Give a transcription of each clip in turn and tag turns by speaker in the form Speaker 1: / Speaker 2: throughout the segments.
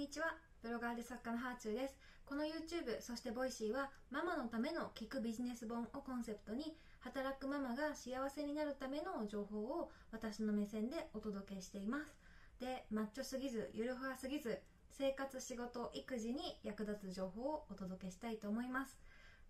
Speaker 1: にちは。ブロガーで作家のハーチューです。この YouTube、そしてボイシーは、ママのための聞くビジネス本をコンセプトに、働くママが幸せになるための情報を私の目線でお届けしています。で、マッチョすぎず、ゆるふわすぎず、生活、仕事、育児に役立つ情報をお届けしたいと思います。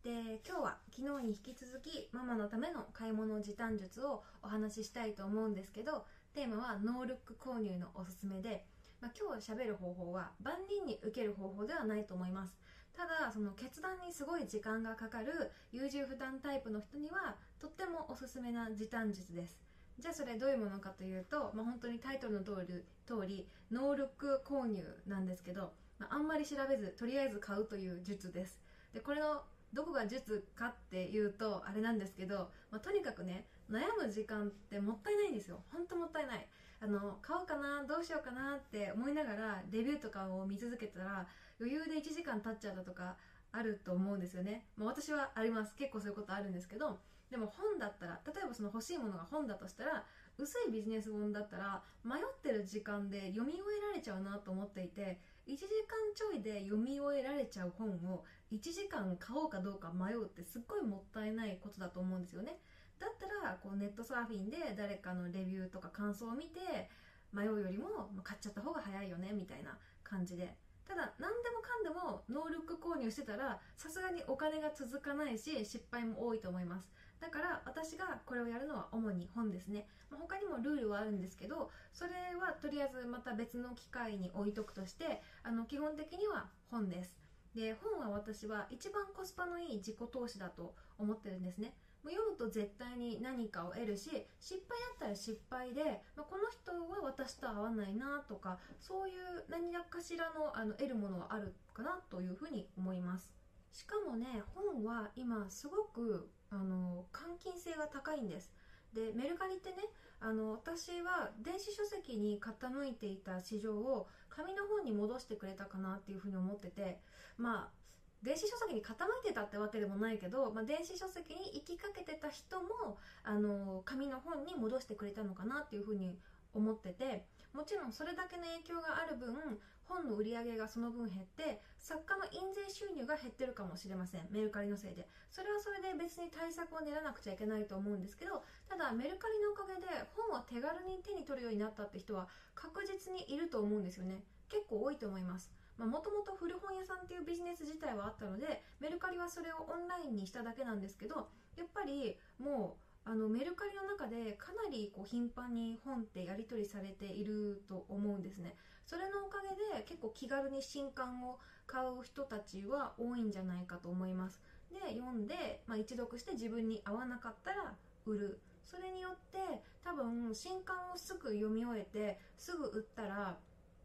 Speaker 1: で、今日は昨日に引き続き、ママのための買い物時短術をお話ししたいと思うんですけど、テーマはノールック購入のおすすめで、まあ、今日喋る方法は万人に受ける方法ではないと思います。ただその決断にすごい時間がかかる優柔不断タイプの人にはとってもおすすめな時短術です。じゃあそれどういうものかというと、まあ、本当にタイトルの通り通りノールック購入なんですけど、まあ、あんまり調べずとりあえず買うという術です。でこれのどこが術かっていうとあれなんですけど、まあ、とにかくね悩む時間ってもったいないんですよ。本当もったいない。あの買おうかなどうしようかなって思いながらレビューとかを見続けたら余裕で1時間経っちゃったとかあると思うんですよね、まあ、私はあります。結構そういうことあるんですけどでも本だったら例えばその欲しいものが本だとしたら薄いビジネス本だったら迷ってる時間で読み終えられちゃうなと思っていて1時間ちょいで読み終えられちゃう本を1時間買おうかどうか迷うってすっごいもったいないことだと思うんですよね。だったらこうネットサーフィンで誰かのレビューとか感想を見て迷うよりも買っちゃった方が早いよねみたいな感じで。ただ何でもかんでもノールック購入してたらさすがにお金が続かないし失敗も多いと思います。だから私がこれをやるのは主に本ですね、ま、他にもルールはあるんですけどそれはとりあえずまた別の機会に置いとくとしてあの基本的には本です。で本は私は一番コスパのいい自己投資だと思ってるんですね。読むと絶対に何かを得るし失敗だったら失敗で、まあ、この人は私と合わないなとかそういう何かしらのあの得るものはあるかなというふうに思います。しかもね本は今すごくあの換金性が高いんです。でメルカリってねあの私は電子書籍に傾いていた市場を紙の本に戻してくれたかなっていうふうに思っててまあ電子書籍に傾いてたってわけでもないけど、まあ、電子書籍に行きかけてた人もあの紙の本に戻してくれたのかなっていうふうに思っててもちろんそれだけの影響がある分本の売り上げがその分減って作家の印税収入が減ってるかもしれません。メルカリのせいで。それはそれで別に対策を練らなくちゃいけないと思うんですけどただメルカリのおかげで本を手軽に手に取るようになったって人は確実にいると思うんですよね。結構多いと思います。もともと古本屋さんっていうビジネス自体はあったのでメルカリはそれをオンラインにしただけなんですけどやっぱりもうあのメルカリの中でかなりこう頻繁に本ってやり取りされていると思うんですね。それのおかげで結構気軽に新刊を買う人たちは多いんじゃないかと思います。で読んで、まあ、一読して自分に合わなかったら売る。それによって多分新刊をすぐ読み終えてすぐ売ったら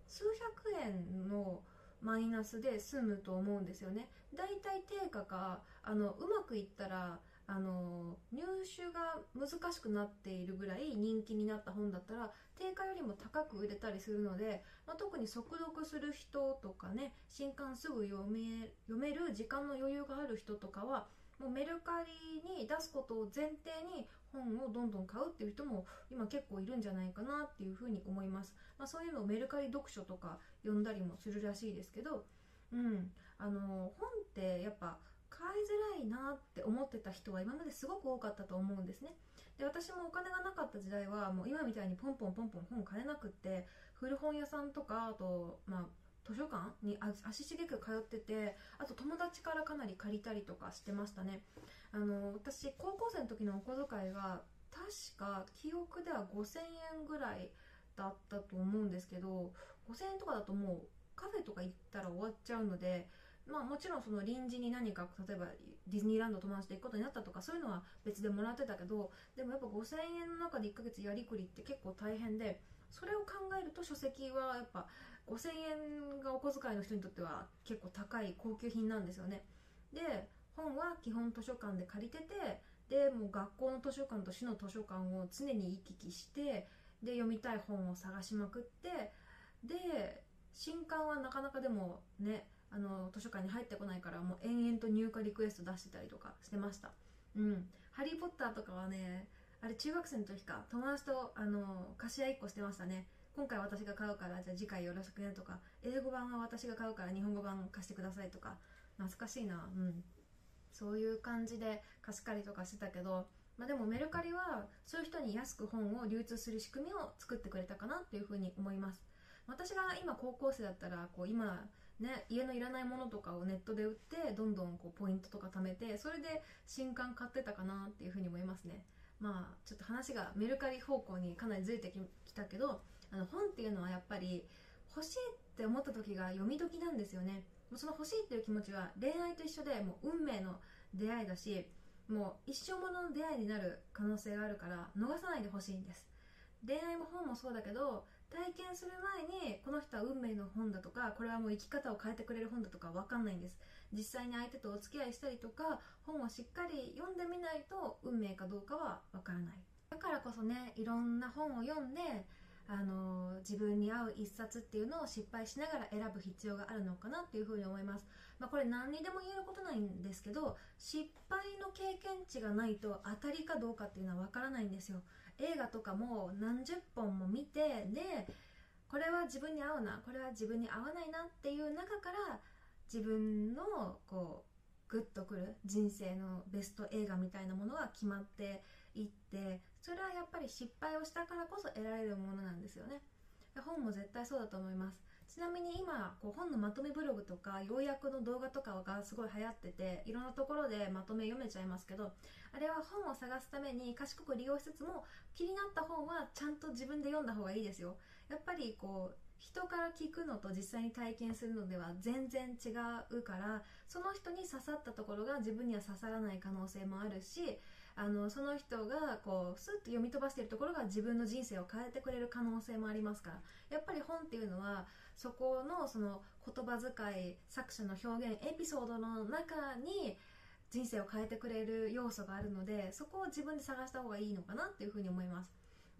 Speaker 1: 数百円のマイナスで済むと思うんですよね。だいたい定価かあのうまくいったらあの入手が難しくなっているぐらい人気になった本だったら定価よりも高く売れたりするので、まあ、特に速読する人とかね新刊すぐ読め読める時間の余裕がある人とかはもうメルカリに出すことを前提に本をどんどん買うっていう人も今結構いるんじゃないかなっていうふうに思います、まあ、そういうのをメルカリ読書とか読んだりもするらしいですけどうん。あの本ってやっぱ買いづらいなって思ってた人は今まですごく多かったと思うんですね。で私もお金がなかった時代はもう今みたいにポンポンポンポン本買えなくって古本屋さんとかあとまあ図書館に足しげく通っててあと友達からかなり借りたりとかしてましたね。あの私高校生の時のお小遣いが確か記憶では5000円ぐらいだったと思うんですけど5000円とかだともうカフェとか行ったら終わっちゃうのでまあもちろんその臨時に何か例えばディズニーランド友達と行くことになったとかそういうのは別でもらってたけどでもやっぱ5000円の中で1ヶ月やりくりって結構大変でそれを考えると書籍はやっぱ5000円がお小遣いの人にとっては結構高い高級品なんですよね。で本は基本図書館で借りててでもう学校の図書館と市の図書館を常に行き来してで読みたい本を探しまくってで新刊はなかなかでもねあの図書館に入ってこないからもう延々と入荷リクエスト出してたりとかしてました。うん「ハリー・ポッター」とかはねあれ中学生の時か友達とあの貸し合いっこしてましたね。今回私が買うからじゃあ次回よろしくねとか英語版は私が買うから日本語版貸してくださいとか。懐かしいな。うん。そういう感じで貸し借りとかしてたけどまあ、でもメルカリはそういう人に安く本を流通する仕組みを作ってくれたかなっていうふうに思います。私が今高校生だったらこう今ね、家のいらないものとかをネットで売ってどんどんこうポイントとか貯めてそれで新刊買ってたかなっていうふうに思いますね。まあちょっと話がメルカリ方向にかなりずれてきたけどあの本っていうのはやっぱり欲しいって思った時が読み時なんですよね。その欲しいっていう気持ちは恋愛と一緒でもう運命の出会いだしもう一生ものの出会いになる可能性があるから逃さないでほしいんです。恋愛も本もそうだけど体験する前にこの人は運命の本だとかこれはもう生き方を変えてくれる本だとか分かんないんです。実際に相手とお付き合いしたりとか本をしっかり読んでみないと運命かどうかは分からない。だからこそねいろんな本を読んであの自分に合う一冊っていうのを失敗しながら選ぶ必要があるのかなっていうふうに思います、まあ、これ何にでも言えることないんですけど失敗の経験値がないと当たりかどうかっていうのは分からないんですよ。映画とかも何十本も見てでこれは自分に合うなこれは自分に合わないなっていう中から自分のこうグッとくる人生のベスト映画みたいなものが決まっていってそれはやっぱり失敗をしたからこそ得られるものなんですよね。本も絶対そうだと思います。ちなみに今こう本のまとめブログとか要約の動画とかがすごい流行ってていろんなところでまとめ読めちゃいますけどあれは本を探すために賢く利用しつつも気になった本はちゃんと自分で読んだ方がいいですよ。やっぱりこう人から聞くのと実際に体験するのでは全然違うからその人に刺さったところが自分には刺さらない可能性もあるしあのその人がこうスッと読み飛ばしているところが自分の人生を変えてくれる可能性もありますから。やっぱり本っていうのはそこのその言葉遣い作者の表現エピソードの中に人生を変えてくれる要素があるのでそこを自分で探した方がいいのかなっていうふうに思います、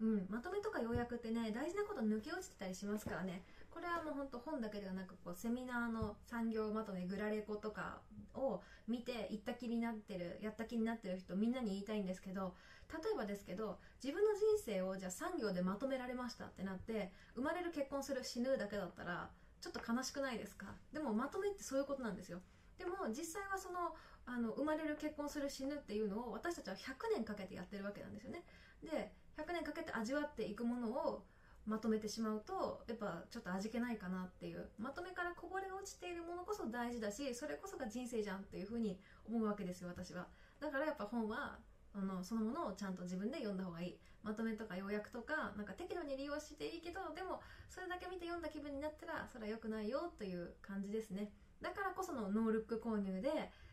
Speaker 1: うん、まとめとか要約ってね大事なこと抜け落ちてたりしますからね。これはもう本当本だけではなくこうセミナーの産業まとめグラレコとかを見て行った気になってるやった気になってる人みんなに言いたいんですけど例えばですけど自分の人生をじゃあ産業でまとめられましたってなって生まれる結婚する死ぬだけだったらちょっと悲しくないですか？でもまとめってそういうことなんですよ。でも実際はそのあの生まれる結婚する死ぬっていうのを私たちは100年かけてやってるわけなんですよね。で100年かけて味わっていくものをまとめてしまうとやっぱちょっと味気ないかなっていう。まとめからこぼれ落ちているものこそ大事だしそれこそが人生じゃんっていうふうに思うわけですよ私は。だからやっぱ本はあのそのものをちゃんと自分で読んだ方がいい。まとめとか要約とかなんか適度に利用していいけどでもそれだけ見て読んだ気分になったらそれは良くないよという感じですね。だからこそのノールック購入で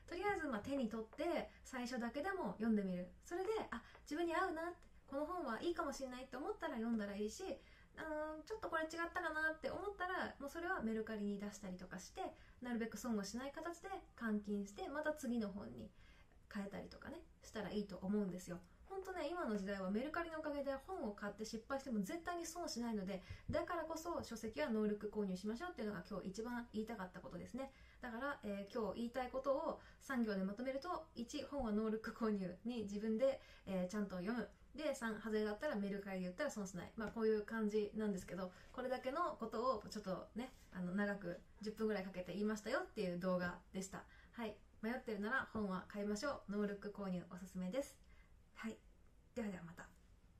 Speaker 1: とりあえずま手に取って最初だけでも読んでみる。それであ自分に合うなこの本はいいかもしれないって思ったら読んだらいいしうんちょっとこれ違ったかなって思ったらもうそれはメルカリに出したりとかしてなるべく損をしない形で換金してまた次の本に変えたりとかねしたらいいと思うんですよ。本当ね今の時代はメルカリのおかげで本を買って失敗しても絶対に損しないのでだからこそ書籍はノールック購入しましょうっていうのが今日一番言いたかったことですね。だから、えー、今日言いたいことを3行でまとめると1本はノールック購入に自分で、えー、ちゃんと読む。で3外れだったらメルカリで言ったら損しない。まあこういう感じなんですけどこれだけのことをちょっとねあの長く10分ぐらいかけて言いましたよっていう動画でした。はい。迷ってるなら本は買いましょう。ノールック購入おすすめです。はい。ではではまた。